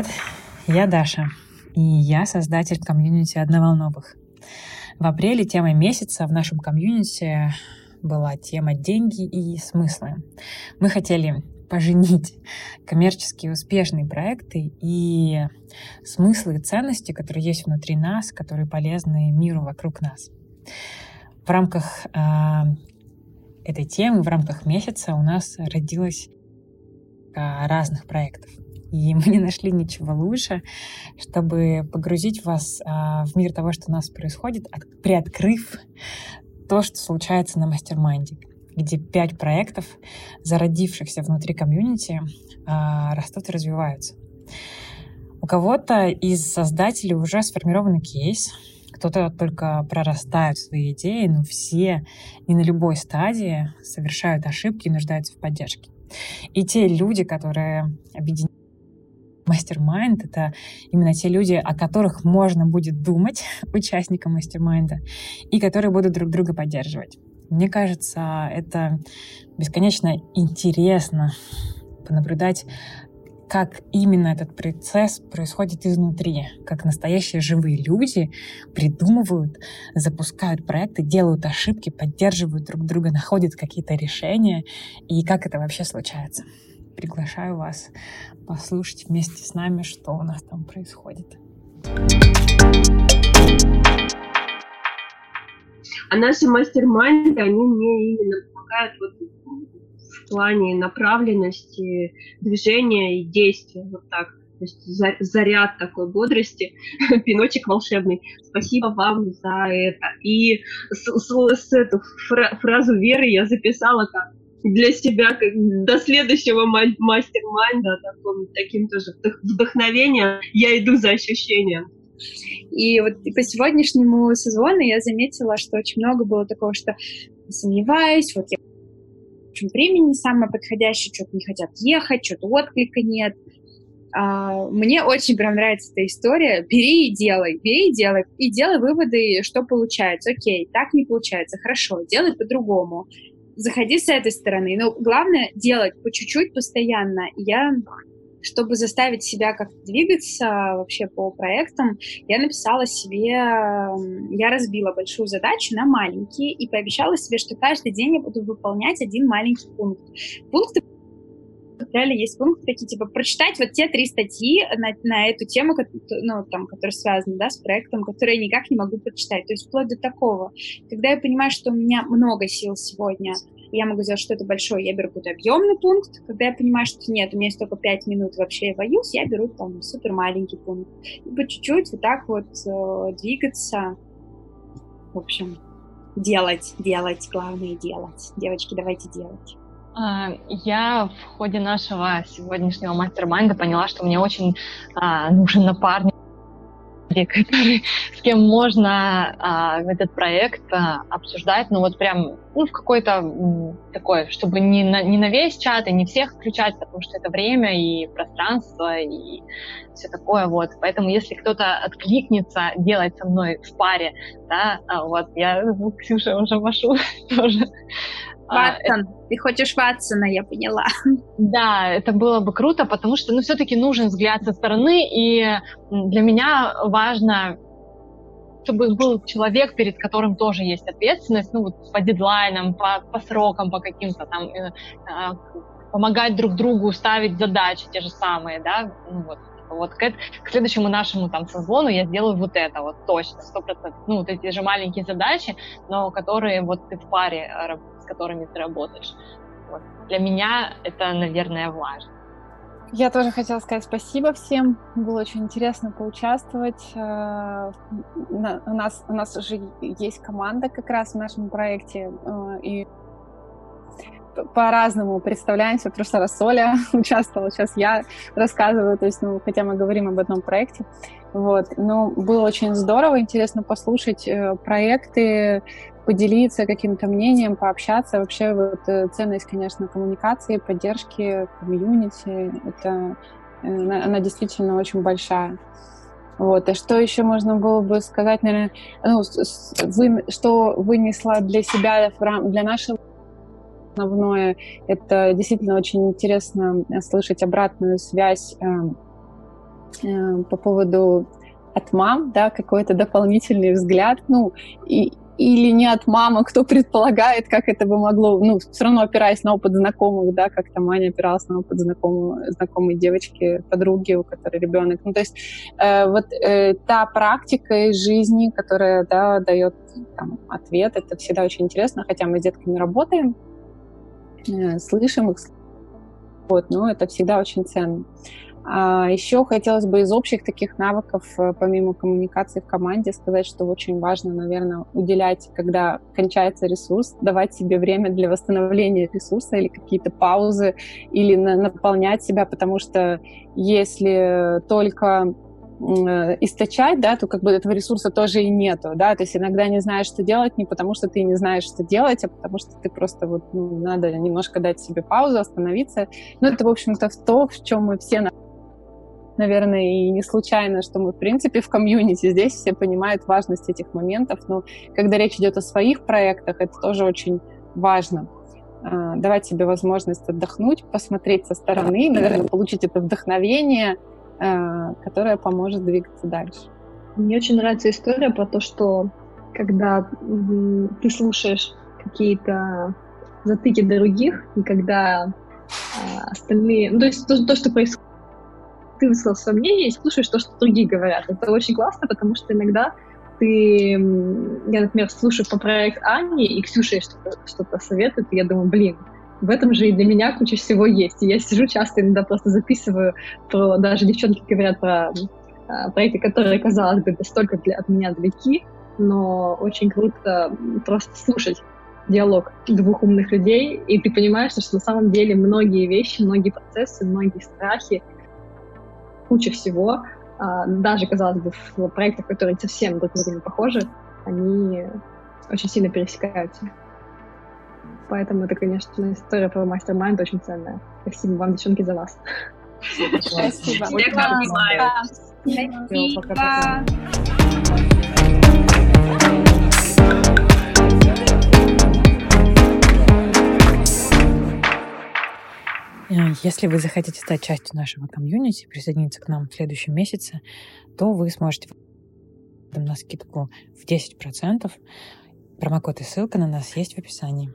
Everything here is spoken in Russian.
Привет, я Даша, и я создатель комьюнити одноволновых. В апреле темой месяца в нашем комьюнити была тема «Деньги и смыслы». Мы хотели поженить коммерчески успешные проекты и смыслы и ценности, которые есть внутри нас, которые полезны миру вокруг нас. В рамках э, этой темы, в рамках месяца у нас родилось э, разных проектов. И мы не нашли ничего лучше, чтобы погрузить вас а, в мир того, что у нас происходит, от, приоткрыв то, что случается на mastermind е, где пять проектов, зародившихся внутри комьюнити, а, растут и развиваются. У кого-то из создателей уже сформированный кейс, кто-то только прорастает свои идеи, но все и на любой стадии совершают ошибки и нуждаются в поддержке. И те люди, которые объединяют мастер-майнд — это именно те люди, о которых можно будет думать участникам мастер-майнда и которые будут друг друга поддерживать. Мне кажется, это бесконечно интересно понаблюдать, как именно этот процесс происходит изнутри, как настоящие живые люди придумывают, запускают проекты, делают ошибки, поддерживают друг друга, находят какие-то решения, и как это вообще случается приглашаю вас послушать вместе с нами, что у нас там происходит. А наши мастер-майнды, они мне именно помогают вот в плане направленности движения и действия, вот так. То есть заряд такой бодрости, пиночек волшебный. Спасибо вам за это. И с, с, с эту фразу веры я записала как для себя как, до следующего мастер-майнда таким, таким тоже вдохновением я иду за ощущением. И вот по сегодняшнему сезону я заметила, что очень много было такого, что сомневаюсь, вот я общем, времени самое подходящее, что-то не хотят ехать, что-то отклика нет. А, мне очень прям нравится эта история. Бери и делай, бери и делай, и делай выводы, что получается. Окей, так не получается, хорошо, делай по-другому заходи с этой стороны. Но главное делать по чуть-чуть, постоянно. Я чтобы заставить себя как-то двигаться вообще по проектам, я написала себе, я разбила большую задачу на маленькие и пообещала себе, что каждый день я буду выполнять один маленький пункт. Пункты реально есть пункты такие, типа, прочитать вот те три статьи на, на эту тему, ну, там, которые связаны, да, с проектом, которые я никак не могу прочитать. То есть вплоть до такого. Когда я понимаю, что у меня много сил сегодня, я могу сделать что-то большое, я беру какой-то объемный пункт. Когда я понимаю, что нет, у меня есть только пять минут, вообще я боюсь, я беру там супер маленький пункт. И по чуть-чуть вот так вот э, двигаться. В общем, делать, делать, главное делать. Девочки, давайте делать. А, я в ходе нашего сегодняшнего мастер-майнда поняла, что мне очень а, нужен напарник, который, с кем можно а, этот проект а, обсуждать, ну вот прям ну, в какой-то такой, чтобы не на, не на весь чат и не всех включать, потому что это время и пространство и все такое вот. Поэтому если кто-то откликнется делать со мной в паре, да, а вот я Ксюша уже машу тоже, Ватсон. А, Ты хочешь Ватсона, я поняла. Да, это было бы круто, потому что, ну, все-таки нужен взгляд со стороны, и для меня важно чтобы был человек, перед которым тоже есть ответственность, ну, вот по дедлайнам, по, по срокам, по каким-то там, э, э, помогать друг другу ставить задачи те же самые, да, ну, вот, вот к, к следующему нашему там созвону я сделаю вот это, вот точно, сто процентов. Ну, вот эти же маленькие задачи, но которые вот ты в паре которыми ты работаешь. Вот. Для меня это, наверное, важно. Я тоже хотела сказать спасибо всем. Было очень интересно поучаствовать. Э, у нас, у нас уже есть команда как раз в нашем проекте. Э, и по-разному представляемся. В прошлый раз Оля участвовала, сейчас я рассказываю, то есть, ну, хотя мы говорим об одном проекте. Вот. Но было очень здорово, интересно послушать э, проекты, поделиться каким-то мнением, пообщаться. Вообще вот э, ценность, конечно, коммуникации, поддержки, комьюнити, это, э, она, она действительно очень большая. Вот. И что еще можно было бы сказать, наверное, ну, вы, что вынесла для себя, для нашего основное, это действительно очень интересно слышать обратную связь эм, э, по поводу от мам, да, какой-то дополнительный взгляд, ну, и, или не от мамы, кто предполагает, как это бы могло, ну, все равно опираясь на опыт знакомых, да, как там Аня опиралась на опыт знакомой, знакомой девочки, подруги, у которой ребенок. Ну, то есть э, вот э, та практика из жизни, которая, да, дает там, ответ, это всегда очень интересно, хотя мы с детками работаем, э, слышим их, вот, но это всегда очень ценно. А еще хотелось бы из общих таких навыков, э, помимо коммуникации в команде, сказать, что очень важно, наверное, уделять, когда кончается ресурс, давать себе время для восстановления ресурса или какие-то паузы, или на, наполнять себя, потому что если только э, источать, да, то как бы этого ресурса тоже и нету, да, то есть иногда не знаешь, что делать не потому, что ты не знаешь, что делать, а потому что ты просто вот, ну, надо немножко дать себе паузу, остановиться. Ну, это, в общем-то, то, в чем мы все наверное, и не случайно, что мы, в принципе, в комьюнити. Здесь все понимают важность этих моментов. Но когда речь идет о своих проектах, это тоже очень важно. А, давать себе возможность отдохнуть, посмотреть со стороны, наверное, получить это вдохновение, а, которое поможет двигаться дальше. Мне очень нравится история про то, что когда ты слушаешь какие-то затыки других, и когда а, остальные... Ну, то есть то, то, что происходит ты высказал свое мнение и слушаешь то, что другие говорят. Это очень классно, потому что иногда ты... Я, например, слушаю по проект Ани, и Ксюша что-то, что-то советует, и я думаю, блин, в этом же и для меня куча всего есть. И я сижу часто иногда просто записываю про... Даже девчонки говорят про а, проекты, которые, казалось бы, настолько для, от меня далеки, но очень круто просто слушать диалог двух умных людей, и ты понимаешь, что на самом деле многие вещи, многие процессы, многие страхи, куча всего, а, даже, казалось бы, в проектах, которые совсем друг на друга похожи, они очень сильно пересекаются. Поэтому это, конечно, история про мастер-майнд очень ценная. Спасибо вам, девчонки, за вас. Спасибо. Э, если вы захотите стать частью нашего комьюнити, присоединиться к нам в следующем месяце, то вы сможете на скидку в 10%. Промокод и ссылка на нас есть в описании.